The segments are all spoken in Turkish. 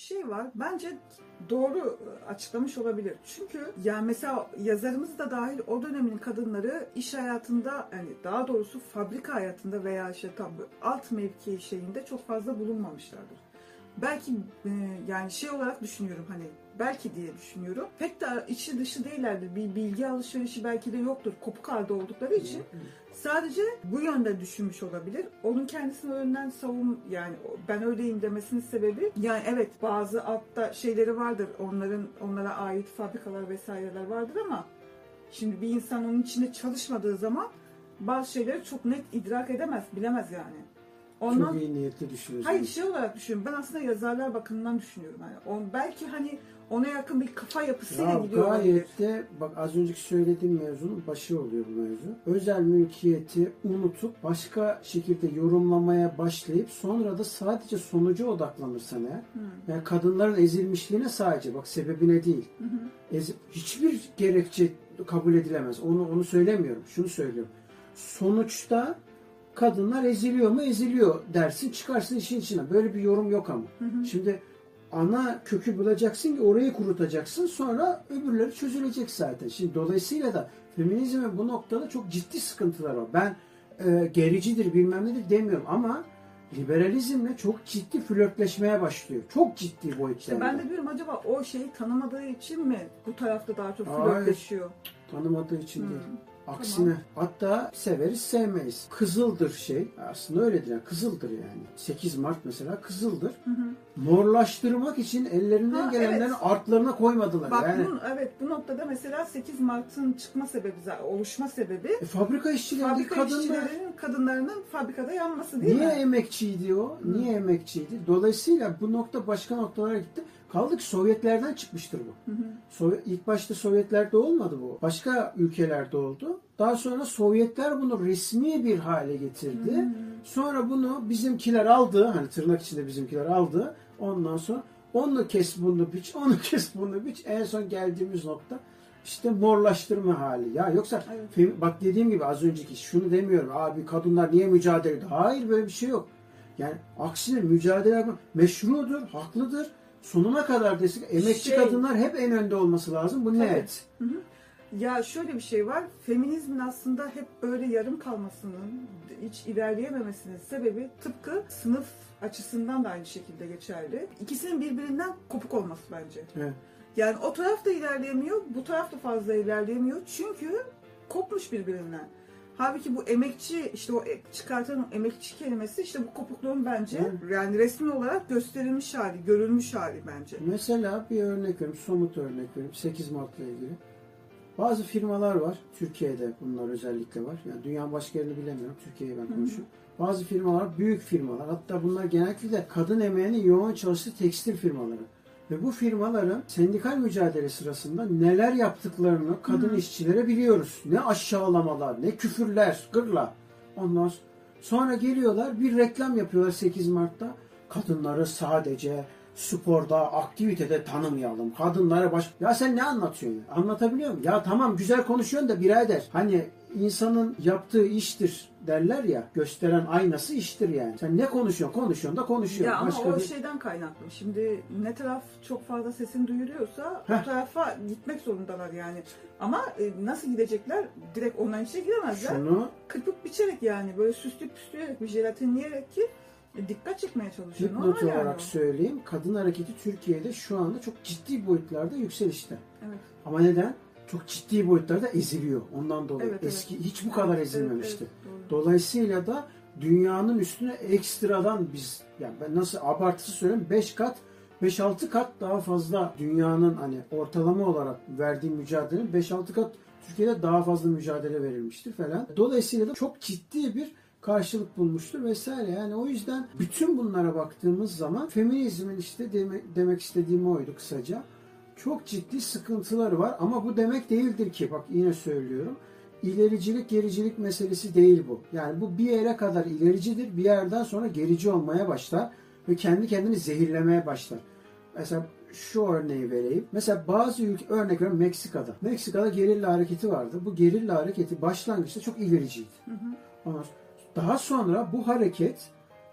Şey var. Bence doğru açıklamış olabilir. Çünkü yani mesela yazarımız da dahil o dönemin kadınları iş hayatında yani daha doğrusu fabrika hayatında veya işte tam alt mevki şeyinde çok fazla bulunmamışlardır. Belki e, yani şey olarak düşünüyorum hani belki diye düşünüyorum. Pek de içi dışı değillerdir. Bir bilgi alışverişi belki de yoktur. Kopuk halde oldukları için. Sadece bu yönde düşünmüş olabilir. Onun kendisini önden savun yani ben öyleyim demesinin sebebi yani evet bazı altta şeyleri vardır. Onların onlara ait fabrikalar vesaireler vardır ama şimdi bir insan onun içinde çalışmadığı zaman bazı şeyleri çok net idrak edemez, bilemez yani. Ondan, çok iyi niyetli düşünüyorsun. Hayır şey olarak düşünüyorum. Ben aslında yazarlar bakımından düşünüyorum. Yani on, belki hani ona yakın bir kafa yapısıyla ya, gidiyor gayet de bak az önceki söylediğim mevzunun başı oluyor bu mevzu. Özel mülkiyeti unutup başka şekilde yorumlamaya başlayıp sonra da sadece sonuca odaklanırsan eğer hmm. yani kadınların ezilmişliğine sadece bak sebebine değil. Hmm. Ezip, hiçbir gerekçe kabul edilemez. Onu onu söylemiyorum. Şunu söylüyorum. Sonuçta kadınlar eziliyor mu? Eziliyor dersin. Çıkarsın işin içine. Böyle bir yorum yok ama. Hı hı. Şimdi ana kökü bulacaksın ki orayı kurutacaksın. Sonra öbürleri çözülecek zaten. Şimdi dolayısıyla da feminizmin bu noktada çok ciddi sıkıntılar var. Ben e, gericidir bilmem nedir demiyorum ama liberalizmle çok ciddi flörtleşmeye başlıyor. Çok ciddi boyutlarda. İşte ben de diyorum acaba o şeyi tanımadığı için mi bu tarafta daha çok flörtleşiyor? Hayır, tanımadığı için hmm. değil. Aksine hatta severiz sevmeyiz. Kızıldır şey. Aslında öyledir yani. Kızıldır yani. 8 Mart mesela kızıldır. Hı hı. Morlaştırmak için ellerinden ha, gelenlerin evet. artlarına koymadılar. Bak yani. bu, evet bu noktada mesela 8 Mart'ın çıkma sebebi, oluşma sebebi e, fabrika işçileri kadınlar. kadınlarının fabrikada yanması değil Niye mi? Niye emekçiydi o? Hı. Niye emekçiydi? Dolayısıyla bu nokta başka noktalara gitti. Kaldı ki Sovyetlerden çıkmıştır bu. Hı hı. Sovyet, ilk başta Sovyetlerde olmadı bu. Başka ülkelerde oldu. Daha sonra Sovyetler bunu resmi bir hale getirdi. Hı hı. Sonra bunu bizimkiler aldı. Hani tırnak içinde bizimkiler aldı. Ondan sonra onu kes bunu biç, onu kes bunu biç. En son geldiğimiz nokta işte morlaştırma hali. Ya yoksa evet. bak dediğim gibi az önceki şunu demiyorum. Abi kadınlar niye mücadele ediyor? Hayır böyle bir şey yok. Yani aksine mücadele meşrudur, haklıdır sonuna kadar desek emekçi şey, kadınlar hep en önde olması lazım. Bu net. Hı hı. Ya şöyle bir şey var. Feminizmin aslında hep böyle yarım kalmasının, hiç ilerleyememesinin sebebi tıpkı sınıf açısından da aynı şekilde geçerli. İkisinin birbirinden kopuk olması bence. Evet. Yani o taraf da ilerleyemiyor, bu taraf da fazla ilerleyemiyor. Çünkü kopmuş birbirinden. Halbuki bu emekçi işte o e, çıkartan o emekçi kelimesi işte bu kopukluğun bence Hı. yani resmi olarak gösterilmiş hali, görülmüş hali bence. Mesela bir örnek vereyim, somut örnek vereyim 8 Mart'la ilgili. Bazı firmalar var, Türkiye'de bunlar özellikle var. Yani dünyanın başka yerini bilemiyorum, Türkiye'yi ben konuşuyorum. Hı. Bazı firmalar, büyük firmalar, hatta bunlar genellikle kadın emeğinin yoğun çalıştığı tekstil firmaları. Ve bu firmaların sendikal mücadele sırasında neler yaptıklarını kadın Hı. işçilere biliyoruz. Ne aşağılamalar, ne küfürler, gırla. Ondan sonra geliyorlar bir reklam yapıyorlar 8 Mart'ta. Kadınları sadece sporda, aktivitede tanımayalım. Kadınlara baş... Ya sen ne anlatıyorsun? Anlatabiliyor muyum? Ya tamam güzel konuşuyorsun da birader. Hani insanın yaptığı iştir derler ya. Gösteren aynası iştir yani. Sen ne konuşuyorsun? Konuşuyorsun da konuşuyorsun. Ya ama Başka o bir... şeyden kaynaklı. Şimdi ne taraf çok fazla sesini duyuruyorsa Heh. o tarafa gitmek zorundalar yani. Ama e, nasıl gidecekler? Direkt onların içine giremezler. Şunu Kırpıp biçerek yani böyle süsleyip püsleyerek bir jelatinleyerek ki e, dikkat çekmeye çalışıyor. dipnot yani olarak o. söyleyeyim. Kadın hareketi Türkiye'de şu anda çok ciddi boyutlarda yükselişte. Evet. Ama neden? Çok ciddi boyutlarda eziliyor. Ondan dolayı. Evet, evet. Eski hiç bu kadar ezilmemişti. Evet, evet, doğru. Dolayısıyla da dünyanın üstüne ekstradan biz yani ben nasıl abartısı söyleyeyim 5 kat 5-6 kat daha fazla dünyanın hani ortalama olarak verdiği mücadelenin 5-6 kat Türkiye'de daha fazla mücadele verilmiştir falan. Dolayısıyla da çok ciddi bir karşılık bulmuştur vesaire. Yani o yüzden bütün bunlara baktığımız zaman feminizmin işte deme- demek istediğim oydu kısaca. Çok ciddi sıkıntıları var ama bu demek değildir ki bak yine söylüyorum ilericilik gericilik meselesi değil bu. Yani bu bir yere kadar ilericidir. Bir yerden sonra gerici olmaya başlar ve kendi kendini zehirlemeye başlar. Mesela şu örneği vereyim. Mesela bazı ülke örnek veriyorum Meksika'da. Meksika'da gerilla hareketi vardı. Bu gerilla hareketi başlangıçta çok ilericiydi. Ondan sonra- daha sonra bu hareket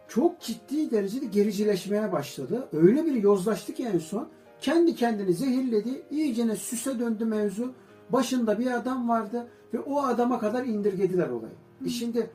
çok ciddi derecede gericileşmeye başladı. Öyle bir yozlaştı ki en son kendi kendini zehirledi. İyicene süse döndü mevzu. Başında bir adam vardı ve o adama kadar indirgediler olayı. E şimdi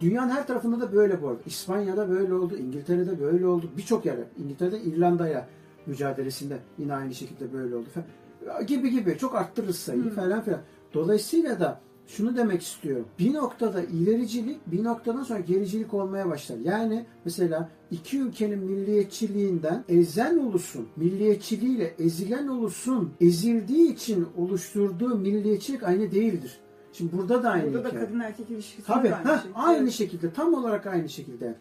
dünyanın her tarafında da böyle bu arada. İspanya'da böyle oldu, İngiltere'de böyle oldu. Birçok yerde. İngiltere'de İrlanda'ya mücadelesinde yine aynı şekilde böyle oldu falan. Gibi gibi çok arttırırız sayıyı falan filan. Dolayısıyla da şunu demek istiyorum. Bir noktada ilericilik bir noktadan sonra gericilik olmaya başlar. Yani mesela iki ülkenin milliyetçiliğinden ezen ulusun milliyetçiliğiyle ezilen ulusun ezildiği için oluşturduğu milliyetçilik aynı değildir. Şimdi burada da aynı Burada da hikaye. kadın erkek ilişkisi Tabii aynı heh, şey. aynı şekilde tam olarak aynı şekilde.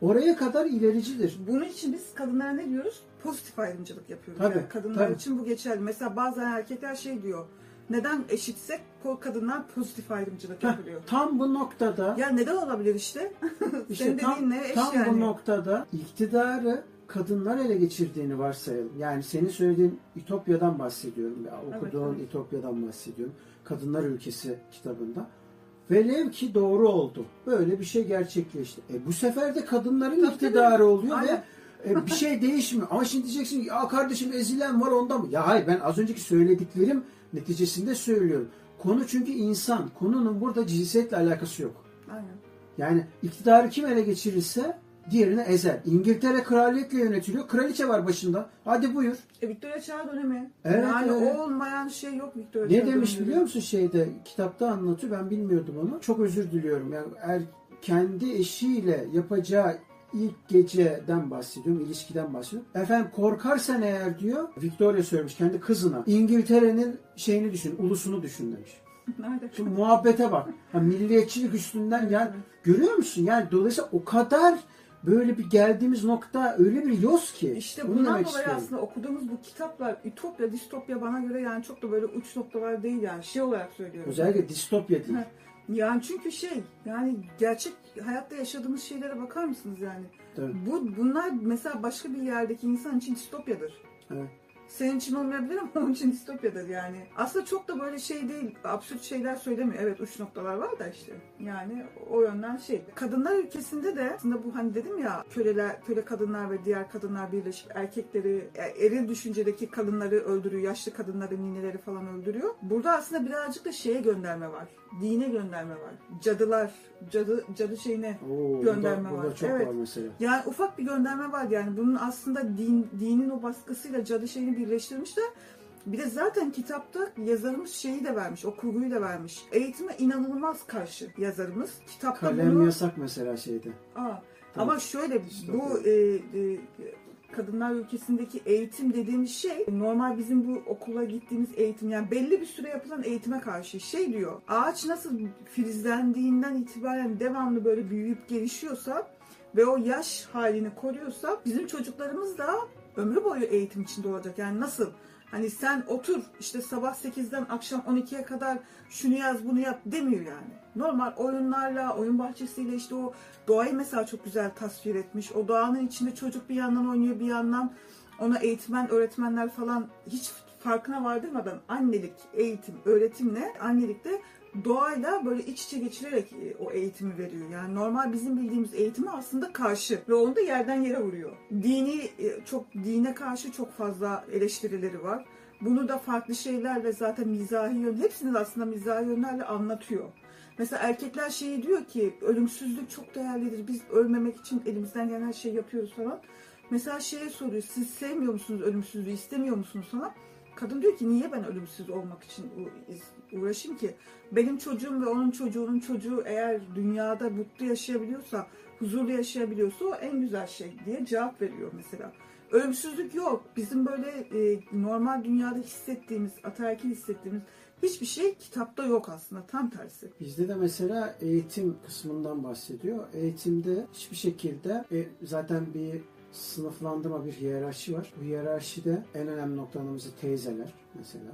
Oraya kadar ilericidir. Bunun için biz kadınlara ne diyoruz? Pozitif ayrımcılık yapıyoruz. Tabii, Yani kadınlar tabii. için bu geçerli. Mesela bazen erkekler şey diyor. Neden eşitsek kadınlar pozitif ayrımcılık yapılıyor. tam bu noktada Ya neden olabilir işte? İşte Senin tam, dediğin ne? Eş tam yani. bu noktada iktidarı kadınlar ele geçirdiğini varsayalım. Yani senin söylediğin Ütopya'dan bahsediyorum. Ya, okuduğun evet. Ütopya'dan bahsediyorum. Kadınlar Ülkesi kitabında. Velev ki doğru oldu. Böyle bir şey gerçekleşti. E bu sefer de kadınların Tabii, iktidarı oluyor Aynen. ve e, bir şey değişmiyor. Ama şimdi diyeceksin ki, ya kardeşim ezilen var ondan mı? Ya hayır ben az önceki söylediklerim neticesinde söylüyorum. Konu çünkü insan. Konunun burada cinsiyetle alakası yok. Aynen. Yani iktidarı kim ele geçirirse diğerini ezer. İngiltere kraliyetle yönetiliyor. Kraliçe var başında. Hadi buyur. E Victoria Çağ dönemi. Evet, yani evet. olmayan şey yok Victoria Ne Çağ demiş döneminde. biliyor musun şeyde kitapta anlatıyor. Ben bilmiyordum onu. Çok özür diliyorum. Yani er, kendi eşiyle yapacağı ilk geceden bahsediyorum, ilişkiden bahsediyorum. Efendim korkarsan eğer diyor, Victoria söylemiş kendi kızına. İngiltere'nin şeyini düşün, ulusunu düşün demiş. Nerede? Şu muhabbete bak. Ha, milliyetçilik üstünden gel. Görüyor musun? Yani dolayısıyla o kadar böyle bir geldiğimiz nokta öyle bir yoz ki. İşte Bunu bundan dolayı istiyorum. aslında okuduğumuz bu kitaplar ütopya, distopya bana göre yani çok da böyle uç noktalar değil yani şey olarak söylüyorum. Özellikle distopya değil. Yani çünkü şey yani gerçek hayatta yaşadığımız şeylere bakar mısınız yani? Tabii. Bu bunlar mesela başka bir yerdeki insan için distopyadır. Evet. Senin için olmayabilir ama onun için distopyadır yani. Aslında çok da böyle şey değil, absürt şeyler söylemiyor. Evet uç noktalar var da işte. Yani o yönden şey. Kadınlar ülkesinde de aslında bu hani dedim ya köleler, köle kadınlar ve diğer kadınlar birleşip erkekleri, e, eril düşüncedeki kadınları öldürüyor. Yaşlı kadınları, nineleri falan öldürüyor. Burada aslında birazcık da şeye gönderme var. Dine gönderme var. Cadılar, cadı, cadı şeyine Oo, Gönderme burada, burada var. çok Evet. var mesela. yani ufak bir gönderme var yani bunun aslında din, dinin o baskısıyla cadı şeyini birleştirmişler. Bir de zaten kitapta yazarımız şeyi de vermiş, o kurguyu da vermiş. Eğitime inanılmaz karşı yazarımız. Kitapta Kalem bunu... yasak mesela şeyde. Aa, Tabii. ama şöyle İşte bu e, e, kadınlar ülkesindeki eğitim dediğimiz şey normal bizim bu okula gittiğimiz eğitim yani belli bir süre yapılan eğitime karşı şey diyor. Ağaç nasıl filizlendiğinden itibaren devamlı böyle büyüyüp gelişiyorsa ve o yaş halini koruyorsa bizim çocuklarımız da ömrü boyu eğitim içinde olacak. Yani nasıl? Hani sen otur işte sabah 8'den akşam 12'ye kadar şunu yaz bunu yap demiyor yani. Normal oyunlarla, oyun bahçesiyle işte o doğayı mesela çok güzel tasvir etmiş. O doğanın içinde çocuk bir yandan oynuyor bir yandan ona eğitmen, öğretmenler falan hiç farkına vardırmadan annelik, eğitim, öğretimle annelikte doğayla böyle iç içe geçirerek e, o eğitimi veriyor. Yani normal bizim bildiğimiz eğitimi aslında karşı ve onu da yerden yere vuruyor. Dini e, çok dine karşı çok fazla eleştirileri var. Bunu da farklı şeylerle zaten mizahi yön, hepsini aslında mizahi yönlerle anlatıyor. Mesela erkekler şeyi diyor ki ölümsüzlük çok değerlidir. Biz ölmemek için elimizden gelen her şeyi yapıyoruz falan. Mesela şeye soruyor siz sevmiyor musunuz ölümsüzlüğü istemiyor musunuz falan. Kadın diyor ki niye ben ölümsüz olmak için uğraşayım ki? Benim çocuğum ve onun çocuğunun çocuğu eğer dünyada mutlu yaşayabiliyorsa, huzurlu yaşayabiliyorsa o en güzel şey diye cevap veriyor mesela. Ölümsüzlük yok. Bizim böyle e, normal dünyada hissettiğimiz, ataerkil hissettiğimiz hiçbir şey kitapta yok aslında. Tam tersi. Bizde de mesela eğitim kısmından bahsediyor. Eğitimde hiçbir şekilde e, zaten bir sınıflandırma bir hiyerarşi var. Bu hiyerarşide en önemli noktalarımız teyzeler mesela.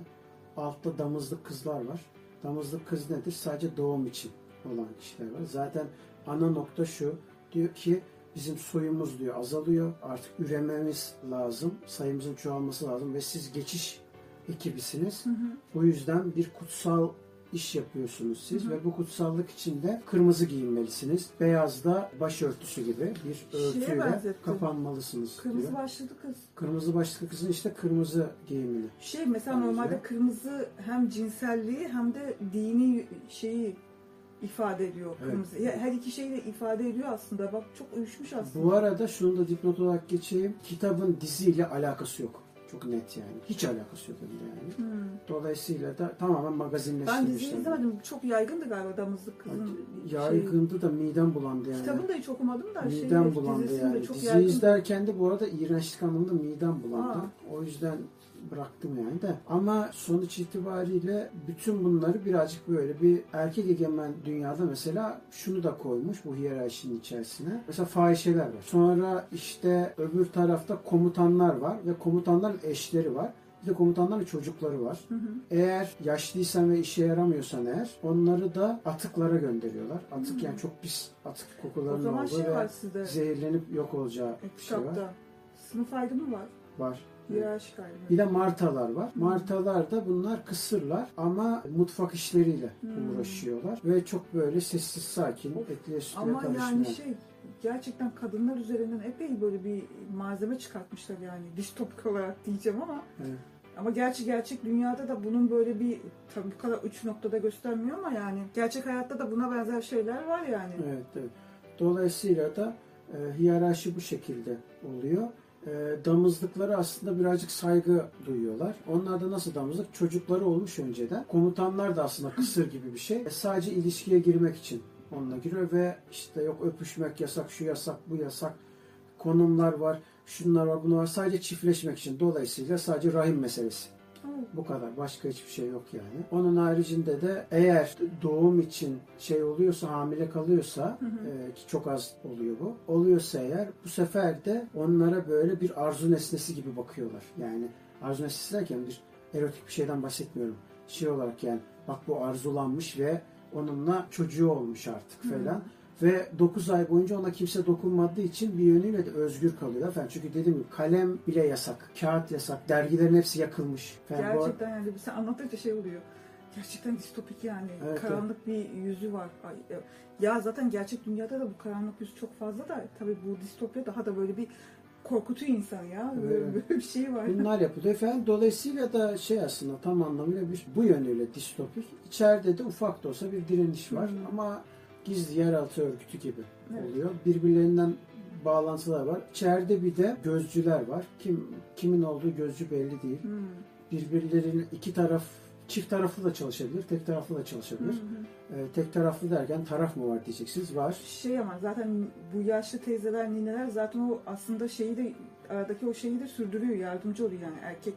Altta damızlık kızlar var. Damızlık kız nedir? Sadece doğum için olan kişiler var. Zaten ana nokta şu. Diyor ki bizim soyumuz diyor azalıyor. Artık ürememiz lazım. Sayımızın çoğalması lazım ve siz geçiş ekibisiniz. Hı hı. Bu yüzden bir kutsal iş yapıyorsunuz siz hı hı. ve bu kutsallık içinde kırmızı giyinmelisiniz. Beyaz da başörtüsü gibi bir örtüyle kapanmalısınız. Kırmızı diyor. başlıklı kız. Kırmızı başlıklı kızın işte kırmızı giyimini. Şey mesela Bence. normalde kırmızı hem cinselliği hem de dini şeyi ifade ediyor evet. kırmızı. Her iki şeyi de ifade ediyor aslında. Bak çok uyuşmuş aslında. Bu arada şunu da dipnot olarak geçeyim. Kitabın diziyle alakası yok. Çok net yani. Hiç alakası yok hem yani. Hmm. Dolayısıyla da tamamen magazinleştirmişler. Ben diziyi izlemedim. Çok yaygındı galiba damızlık kızın Yaygındı şey. da midem bulandı yani. Kitabını da hiç okumadım da. Midem şey, bulandı yani. Çok Dizi yaygın. izlerken de bu arada iğrençlik anlamında midem bulandı. Aa. O yüzden bıraktım yani de. Ama sonuç itibariyle bütün bunları birazcık böyle bir erkek egemen dünyada mesela şunu da koymuş bu hiyerarşinin içerisine. Mesela fahişeler var. Sonra işte öbür tarafta komutanlar var ve komutanların eşleri var. Bir de komutanların çocukları var. Hı hı. Eğer yaşlıysan ve işe yaramıyorsan eğer onları da atıklara gönderiyorlar. Atık hı. yani çok pis atık kokularının olduğu şey ve zehirlenip yok olacağı e, bir şey var. Sınıf ayrımı var. Var. Hiyerarşik Bir de martalar var. Martalar da bunlar kısırlar ama mutfak işleriyle hmm. uğraşıyorlar. Ve çok böyle sessiz sakin, etliye sütüye Ama yani şey gerçekten kadınlar üzerinden epey böyle bir malzeme çıkartmışlar yani distopik olarak diyeceğim ama evet. Ama gerçi gerçek dünyada da bunun böyle bir tabii bu kadar uç noktada göstermiyor ama yani gerçek hayatta da buna benzer şeyler var yani. Evet, evet. Dolayısıyla da e, hiyerarşi bu şekilde oluyor damızlıkları aslında birazcık saygı duyuyorlar. Onlar da nasıl damızlık? Çocukları olmuş önceden. Komutanlar da aslında kısır gibi bir şey. E, sadece ilişkiye girmek için onunla giriyor ve işte yok öpüşmek yasak, şu yasak, bu yasak. Konumlar var, şunlar var, bunlar var. Sadece çiftleşmek için. Dolayısıyla sadece rahim meselesi. Bu kadar. Başka hiçbir şey yok yani. Onun haricinde de eğer doğum için şey oluyorsa, hamile kalıyorsa hı hı. E, ki çok az oluyor bu. Oluyorsa eğer bu sefer de onlara böyle bir arzu nesnesi gibi bakıyorlar. Yani arzu nesnesi derken bir erotik bir şeyden bahsetmiyorum. Şey olarak yani bak bu arzulanmış ve onunla çocuğu olmuş artık falan. Hı hı. Ve 9 ay boyunca ona kimse dokunmadığı için bir yönüyle de özgür kalıyor efendim. Çünkü dediğim gibi kalem bile yasak, kağıt yasak, dergilerin hepsi yakılmış. Efendim, Gerçekten yani sen anlattıkça şey oluyor. Gerçekten distopik yani. Evet, karanlık evet. bir yüzü var. Ya zaten gerçek dünyada da bu karanlık yüz çok fazla da tabii bu distopya daha da böyle bir korkutuyor insan ya. Böyle, evet. böyle bir şey var. Bunlar yapılıyor efendim. Dolayısıyla da şey aslında tam anlamıyla bir bu yönüyle distopik. İçeride de ufak da olsa bir direniş var. Hmm. Ama gizli yeraltı örgütü gibi evet. oluyor. Birbirlerinden bağlantılar var. İçeride bir de gözcüler var. Kim kimin olduğu gözcü belli değil. Hmm. Birbirlerinin iki taraf çift taraflı da çalışabilir, tek taraflı da çalışabilir. Hı hı. Ee, tek taraflı derken taraf mı var diyeceksiniz. Var. Şey ama zaten bu yaşlı teyzeler, nineler zaten o aslında şeyi de aradaki o şeyi de sürdürüyor, yardımcı oluyor yani erkek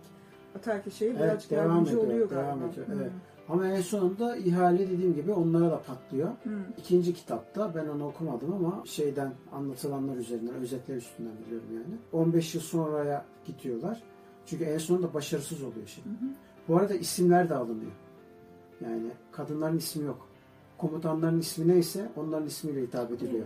ataerkil şeyi evet, birazcık yardımcı ediyor, oluyor galiba. Devam ediyor. Evet. Ama en sonunda ihale dediğim gibi onlara da patlıyor. Hmm. İkinci kitapta ben onu okumadım ama şeyden anlatılanlar üzerinden, özetler üstünden biliyorum yani. 15 yıl sonraya gidiyorlar. Çünkü en sonunda başarısız oluyor şey. Hmm. Bu arada isimler de alınıyor. Yani kadınların ismi yok. Komutanların ismi neyse onların ismiyle hitap ediliyor.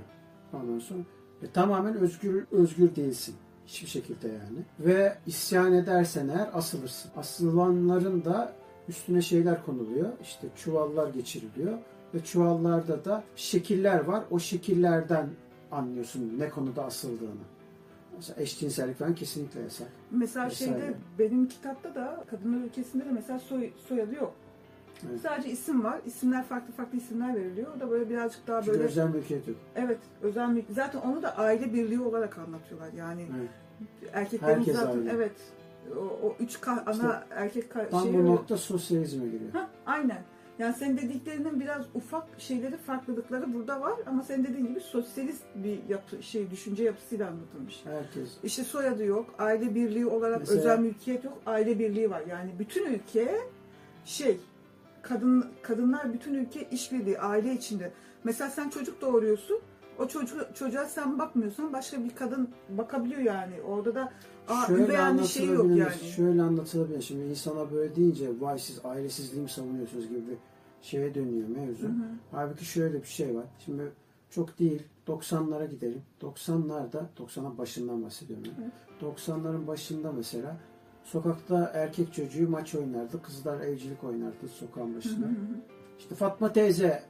Ondan sonra e, tamamen özgür özgür değilsin. Hiçbir şekilde yani. Ve isyan edersen eğer asılırsın. Asılanların da Üstüne şeyler konuluyor. İşte çuvallar geçiriliyor. Ve çuvallarda da şekiller var. O şekillerden anlıyorsun ne konuda asıldığını. Mesela eşcinsellik falan kesinlikle yasak. Mesela Vesaire. şeyde benim kitapta da kadınlar ülkesinde de mesela soy, soyadı yok. Evet. Sadece isim var. İsimler farklı farklı isimler veriliyor. O da böyle birazcık daha Çünkü böyle özel mülkiyet yok. evet özel mülk- zaten onu da aile birliği olarak anlatıyorlar. Yani Evet. erkeklerin Herkes zaten aile. evet o, o üç ka- ana İşte erkek ka- Tam bu nokta sosyalizme giriyor. Ha, aynen. Yani senin dediklerinin biraz ufak şeyleri, farklılıkları burada var ama senin dediğin gibi sosyalist bir yapı, şey düşünce yapısıyla anlatılmış. Herkes. İşte soyadı yok, aile birliği olarak Mesela- özel mülkiyet yok, aile birliği var. Yani bütün ülke şey, kadın kadınlar bütün ülke işbirliği, aile içinde. Mesela sen çocuk doğuruyorsun, o çocuğu, çocuğa sen bakmıyorsan başka bir kadın bakabiliyor yani. Orada da aa, üvey anne şeyi yok yani. Şöyle anlatılabilir. Şimdi insana böyle deyince vay siz ailesizliği mi savunuyorsunuz gibi bir şeye dönüyor mevzu. Hı hı. Halbuki şöyle bir şey var. Şimdi çok değil 90'lara gidelim. 90'larda 90'ın başından bahsediyorum. Yani. 90'ların başında mesela sokakta erkek çocuğu maç oynardı. Kızlar evcilik oynardı sokağın Hı hı başında. hı. İşte Fatma teyze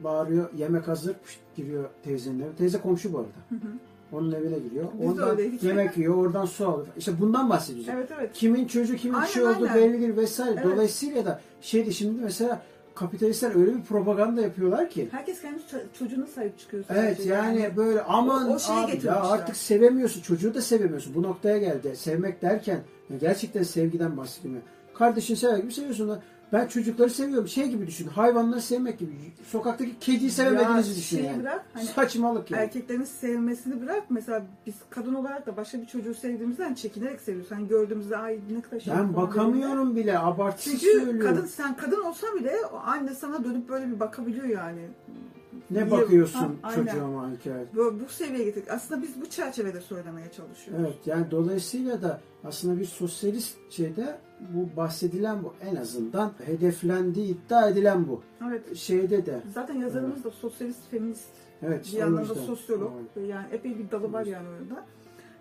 bağırıyor. Yemek hazır. Giriyor teyzenin eve. Teyze komşu bu arada. Hı hı. Onun evine giriyor. Biz öyleydik. yemek yiyor. Oradan su alıyor. İşte bundan bahsediyoruz. Evet evet. Kimin çocuğu kimin Aynen, şey olduğu aynen. belli değil vesaire. Evet. Dolayısıyla da şeydi şimdi mesela kapitalistler öyle bir propaganda yapıyorlar ki. Herkes kendi ço- çocuğuna sahip çıkıyor. Evet sadece yani, böyle aman o şeyi abi ya artık sevemiyorsun. Çocuğu da sevemiyorsun. Bu noktaya geldi. Sevmek derken gerçekten sevgiden bahsediyorum. ya. Kardeşini sever gibi seviyorsun. da. Ben çocukları seviyorum. Şey gibi düşün. Hayvanları sevmek gibi. Sokaktaki kediyi sevemediğinizi Ya düşün şeyi yani. bırak, hani Saçmalık yani. Erkeklerin sevmesini bırak. Mesela biz kadın olarak da başka bir çocuğu sevdiğimizden çekinerek seviyoruz. Hani gördüğümüzde ay ne kadar şey Ben bakamıyorum bile. Abartısız Çünkü söylüyorum. kadın sen kadın olsan bile o anne sana dönüp böyle bir bakabiliyor yani. Ne bakıyorsun Ha, aynen. çocuğuma hikaye. Bu, bu seviyeye getirdik. Aslında biz bu çerçevede söylemeye çalışıyoruz. Evet yani dolayısıyla da aslında bir sosyalist şeyde bu bahsedilen bu en azından hedeflendiği iddia edilen bu. Evet. Şeyde de Zaten yazarımız da sosyalist, feminist. evet Bir işte yandan da sosyolog. Evet. Yani epey bir dalı var yani orada.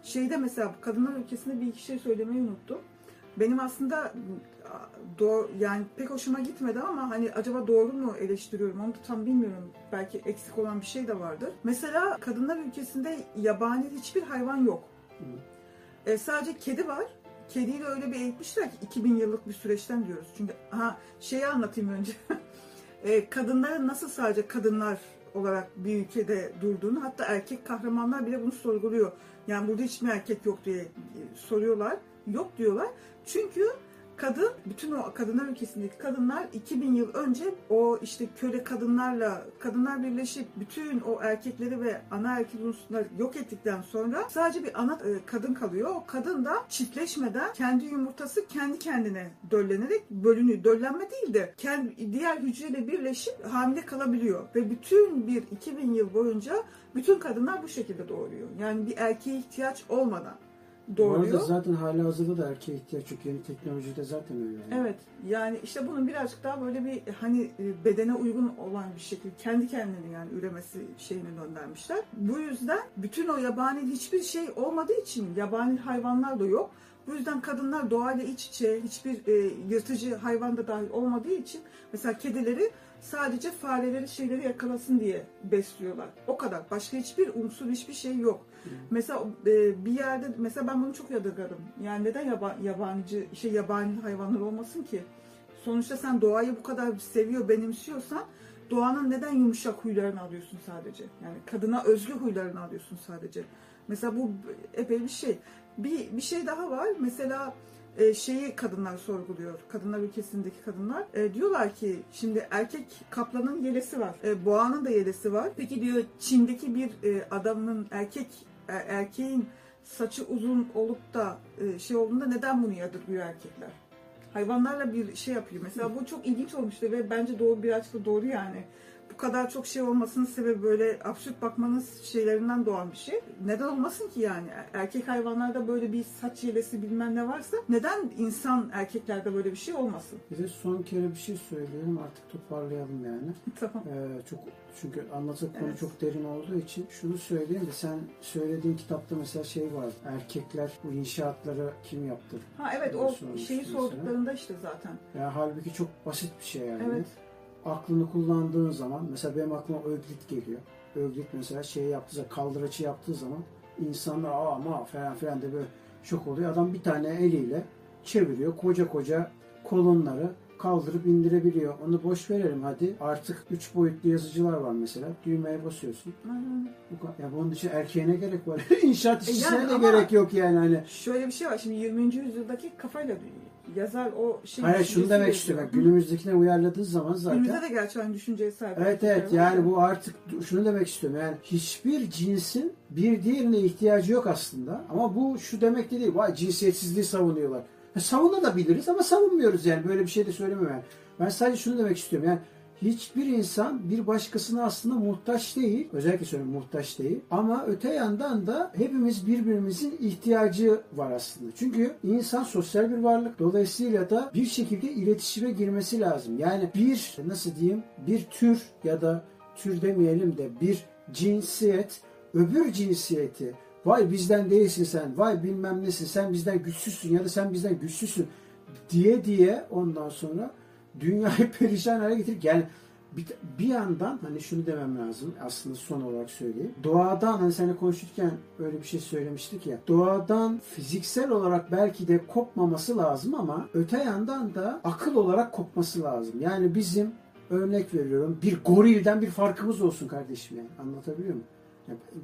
Şeyde mesela kadınlar ülkesinde bir iki şey söylemeyi unuttum. Benim aslında doğru, yani pek hoşuma gitmedi ama hani acaba doğru mu eleştiriyorum onu da tam bilmiyorum. Belki eksik olan bir şey de vardır. Mesela kadınlar ülkesinde yabani hiçbir hayvan yok. E, sadece kedi var. Kediyi de öyle bir eğitmişler ki 2000 yıllık bir süreçten diyoruz. Çünkü ha şeyi anlatayım önce. e, kadınların nasıl sadece kadınlar olarak bir ülkede durduğunu hatta erkek kahramanlar bile bunu sorguluyor. Yani burada hiç mi erkek yok diye e, soruyorlar. Yok diyorlar. Çünkü kadın, bütün o kadınlar ülkesindeki kadınlar 2000 yıl önce o işte köle kadınlarla kadınlar birleşip bütün o erkekleri ve ana erkek unsurları yok ettikten sonra sadece bir ana e, kadın kalıyor. O kadın da çiftleşmeden kendi yumurtası kendi kendine döllenerek bölünüyor. Döllenme değil de kendi diğer hücreyle birleşip hamile kalabiliyor ve bütün bir 2000 yıl boyunca bütün kadınlar bu şekilde doğuruyor. Yani bir erkeğe ihtiyaç olmadan Bu arada doğuruyor. zaten hala hazırda da erkeğe ihtiyaç yok. Yeni teknolojide zaten öyle. Yani. Evet yani işte bunun birazcık daha böyle bir hani e, bedene uygun olan bir şekilde kendi kendini yani üremesi şeyini göndermişler. Bu yüzden bütün o yabani hiçbir şey olmadığı için yabani hayvanlar da yok. Bu yüzden kadınlar doğayla iç içe hiçbir e, yırtıcı hayvan da dahil olmadığı için mesela kedileri sadece fareleri şeyleri yakalasın diye besliyorlar. O kadar. Başka hiçbir unsur hiçbir şey yok. Mesela e, bir yerde mesela ben bunu çok yadırgadım. Yani neden yaba, yabancı şey yabani hayvanlar olmasın ki? Sonuçta sen doğayı bu kadar seviyor, benimsiyorsan doğanın neden yumuşak huylarını alıyorsun sadece? Yani kadına özgü huylarını alıyorsun sadece. Mesela bu epey bir şey. Bir bir şey daha var. Mesela e, şeyi kadınlar sorguluyor. Kadınlar ülkesindeki kadınlar. E, diyorlar ki şimdi erkek kaplanın yelesi var. E, boğanın da yelesi var. Peki diyor Çin'deki bir e, adamın erkek erkeğin saçı uzun olup da e, şey olduğunda neden bunu yadırgıyor erkekler? Hayvanlarla bir şey yapıyor. Mesela bu çok ilginç olmuştu ve bence doğru birazcık da doğru yani. Bu kadar çok şey olmasının sebebi böyle absürt bakmanız şeylerinden doğan bir şey. Neden olmasın ki yani? Erkek hayvanlarda böyle bir saç yelesi bilmem ne varsa neden insan erkeklerde böyle bir şey olmasın? Bir de son kere bir şey söyleyelim artık toparlayalım yani. tamam. Ee, çok çünkü anlatacak konu Evet. çok derin olduğu için şunu söyleyeyim de sen söylediğin kitapta mesela şey var. Erkekler bu inşaatları kim yaptı? Ha evet o şeyi mesela. sorduklarında işte zaten. Ya halbuki çok basit bir şey yani. Evet. Aklını kullandığın zaman mesela benim aklıma Öglit geliyor. Öglit mesela şey yaptığı zaman kaldıraçı yaptığı zaman insanlar aa ama falan filan de böyle şok oluyor. Adam bir tane eliyle çeviriyor. Koca koca kolonları kaldırıp indirebiliyor. Onu boş verelim hadi. Artık üç boyutlu yazıcılar var mesela. Düğmeye basıyorsun. Bu Ya bunun için erkeğe ne gerek var? İnşaat işçisine yani de gerek yok yani hani. Şöyle bir şey var. Şimdi 20. yüzyıldaki kafayla yazar o şey Hayır şunu demek istiyorum. Hı. Günümüzdekine uyarladığı zaman zaten Günümüzde de gerçi aynı düşünceye sahip. Evet evet yani bu artık şunu demek istiyorum yani hiçbir cinsin bir diğerine ihtiyacı yok aslında ama bu şu demek de değil vay cinsiyetsizliği savunuyorlar. Ya savunabiliriz ama savunmuyoruz yani böyle bir şey de söylemiyorum yani. Ben sadece şunu demek istiyorum yani hiçbir insan bir başkasına aslında muhtaç değil. Özellikle söylüyorum muhtaç değil. Ama öte yandan da hepimiz birbirimizin ihtiyacı var aslında. Çünkü insan sosyal bir varlık. Dolayısıyla da bir şekilde iletişime girmesi lazım. Yani bir nasıl diyeyim bir tür ya da tür demeyelim de bir cinsiyet öbür cinsiyeti vay bizden değilsin sen, vay bilmem nesin, sen bizden güçsüzsün ya da sen bizden güçsüzsün diye diye ondan sonra dünyayı perişan hale getirir. Yani bir, bir yandan hani şunu demem lazım aslında son olarak söyleyeyim. Doğadan hani seninle konuşurken öyle bir şey söylemiştik ya. Doğadan fiziksel olarak belki de kopmaması lazım ama öte yandan da akıl olarak kopması lazım. Yani bizim örnek veriyorum bir gorilden bir farkımız olsun kardeşim yani. Anlatabiliyor muyum?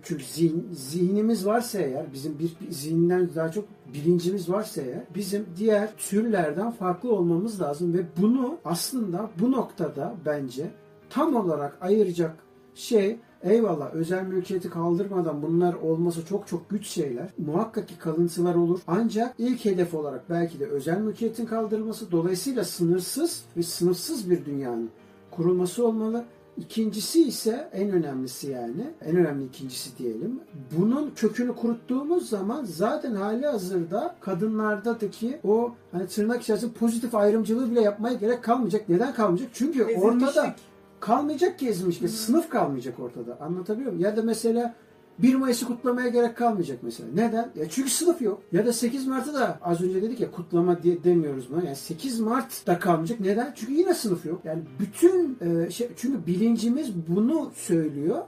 Çünkü zihin, zihnimiz varsa eğer, bizim bir, zihninden daha çok bilincimiz varsa eğer, bizim diğer türlerden farklı olmamız lazım ve bunu aslında bu noktada bence tam olarak ayıracak şey eyvallah özel mülkiyeti kaldırmadan bunlar olması çok çok güç şeyler. Muhakkak ki kalıntılar olur. Ancak ilk hedef olarak belki de özel mülkiyetin kaldırılması dolayısıyla sınırsız ve sınırsız bir dünyanın kurulması olmalı. İkincisi ise en önemlisi yani, en önemli ikincisi diyelim. Bunun kökünü kuruttuğumuz zaman zaten hali hazırda kadınlardaki o hani tırnak içerisinde pozitif ayrımcılığı bile yapmaya gerek kalmayacak. Neden kalmayacak? Çünkü ortada kalmayacak ki ezilmişlik. Sınıf kalmayacak ortada. Anlatabiliyor muyum? Ya da mesela 1 Mayıs'ı kutlamaya gerek kalmayacak mesela. Neden? Ya çünkü sınıf yok. Ya da 8 Mart'ı da az önce dedik ya kutlama diye demiyoruz buna. Yani 8 Mart da kalmayacak. Neden? Çünkü yine sınıf yok. Yani bütün e, şey çünkü bilincimiz bunu söylüyor.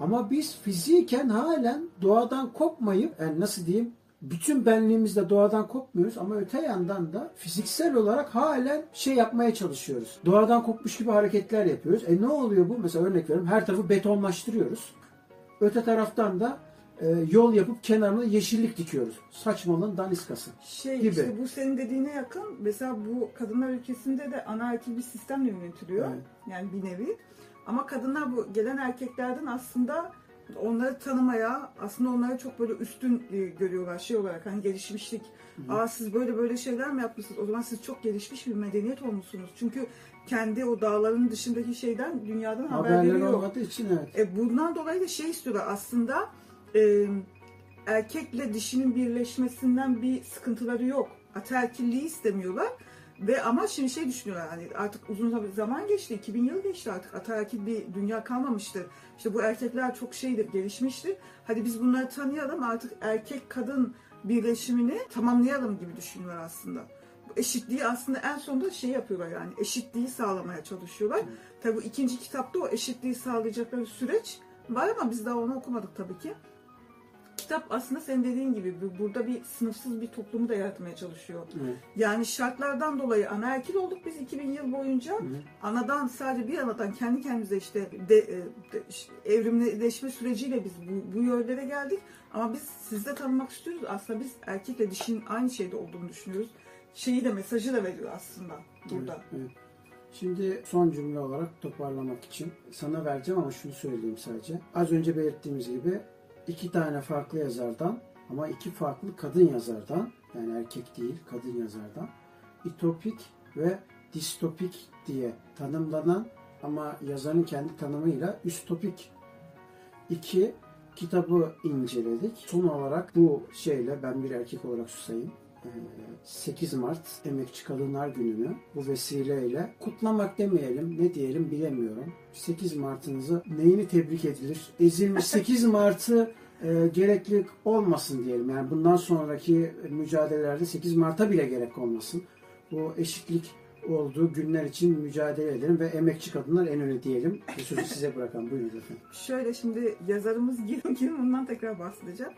Ama biz fiziken halen doğadan kopmayıp yani nasıl diyeyim bütün benliğimizle doğadan kopmuyoruz ama öte yandan da fiziksel olarak halen şey yapmaya çalışıyoruz. Doğadan kopmuş gibi hareketler yapıyoruz. E ne oluyor bu? Mesela örnek veriyorum her tarafı betonlaştırıyoruz. Öte taraftan da e, yol yapıp kenarına yeşillik dikiyoruz. Saçmalığın daniskası. Şey gibi. işte bu senin dediğine yakın. Mesela bu kadınlar ülkesinde de anaerkil bir sistemle yönetiliyor. Evet. Yani bir nevi. Ama kadınlar bu gelen erkeklerden aslında onları tanımaya, aslında onları çok böyle üstün e, görüyorlar şey olarak hani gelişmişlik. Aa siz böyle böyle şeyler mi yapmışsınız? O zaman siz çok gelişmiş bir medeniyet olmuşsunuz. Çünkü kendi o dağların dışındaki şeyden dünyadan haberleri Haberleri yok. olmadığı için evet. E, bundan dolayı da şey istiyorlar aslında e, erkekle dişinin birleşmesinden bir sıkıntıları yok. Ataerkilliği istemiyorlar. Ve ama şimdi şey düşünüyorlar hani artık uzun zaman geçti, 2000 yıl geçti artık ataerkil bir dünya kalmamıştır. İşte bu erkekler çok şeydir, gelişmiştir. Hadi biz bunları tanıyalım artık erkek kadın birleşimini tamamlayalım gibi düşünüyorlar aslında. Bu eşitliği aslında en sonunda şey yapıyorlar yani eşitliği sağlamaya çalışıyorlar. Tabi bu ikinci kitapta o eşitliği sağlayacakları süreç var ama biz daha onu okumadık tabii ki. Kitap aslında senin dediğin gibi bu- burada bir sınıfsız bir toplumu da yaratmaya çalışıyor. evet. Yani şartlardan dolayı anaerkil olduk biz 2000 yıl boyunca. Hı. Anadan sadece bir anadan kendi kendimize işte de, e, de- evrimleşme süreciyle biz bu, bu yönlere geldik. Ama biz sizde tanımak istiyoruz. Aslında biz erkekle dişinin aynı şeyde olduğunu düşünüyoruz. Şeyi de mesajı da veriyor aslında burada. Evet, evet. Şimdi son cümle olarak toparlamak için sana vereceğim ama şunu söyleyeyim sadece. Az önce belirttiğimiz gibi iki tane farklı yazardan ama iki farklı kadın yazardan yani erkek değil kadın yazardan itopik ve distopik diye tanımlanan ama yazarın kendi tanımıyla üstopik. İki, kitabı inceledik. Son olarak bu şeyle ben bir erkek olarak susayım. Ee, 8 Mart Emekçi Kadınlar Günü'nü bu vesileyle kutlamak demeyelim, ne diyelim bilemiyorum. 8 Mart'ınızı neyini tebrik edilir? Ezilmiş 8 Mart'ı e, gerekli olmasın diyelim. Yani bundan sonraki mücadelelerde 8 Mart'a bile gerek olmasın. Bu eşitlik olduğu günler için mücadele edelim ve emekçi kadınlar en öne diyelim. Bu sözü size bırakalım. Buyurun efendim. Şöyle şimdi yazarımız Gil Gilman'dan tekrar bahsedeceğim.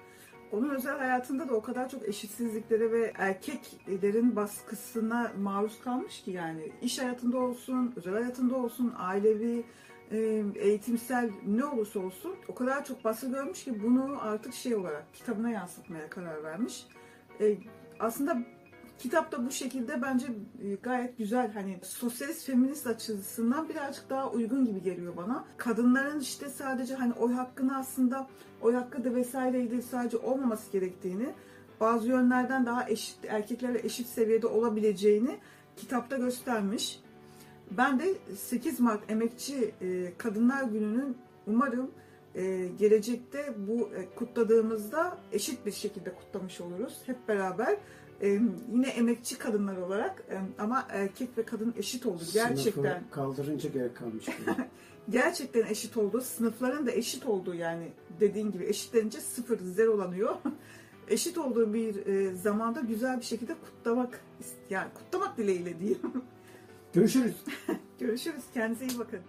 Onun özel hayatında da o kadar çok eşitsizliklere ve erkeklerin baskısına maruz kalmış ki yani iş hayatında olsun, özel hayatında olsun, ailevi, e, eğitimsel ne olursa olsun o kadar çok baskı görmüş ki bunu artık şey olarak kitabına yansıtmaya karar vermiş. E, aslında kitap da bu şekilde bence e, gayet güzel hani sosyalist feminist açısından birazcık daha uygun gibi geliyor bana. Kadınların işte sadece hani oy hakkını aslında oy hakkı da vesaireydi sadece olmaması gerektiğini bazı yönlerden daha eşit erkeklerle eşit seviyede olabileceğini kitapta göstermiş. Ben de 8 Mart Emekçi e, Kadınlar Günü'nün umarım e, gelecekte bu kutladığımızda eşit bir şekilde kutlamış oluruz hep beraber. E, yine emekçi kadınlar olarak e, ama erkek ve kadın eşit oldu gerçekten. Sınıfı kaldırınca gerek kalmış gerçekten eşit oldu. Sınıfların da eşit olduğu yani dediğin gibi eşitlenince sıfır zerolanıyor. eşit olduğu bir e, zamanda güzel bir şekilde kutlamak yani kutlamak dileğiyle diyeyim. Görüşürüz. Görüşürüz. Kendinize iyi bakın.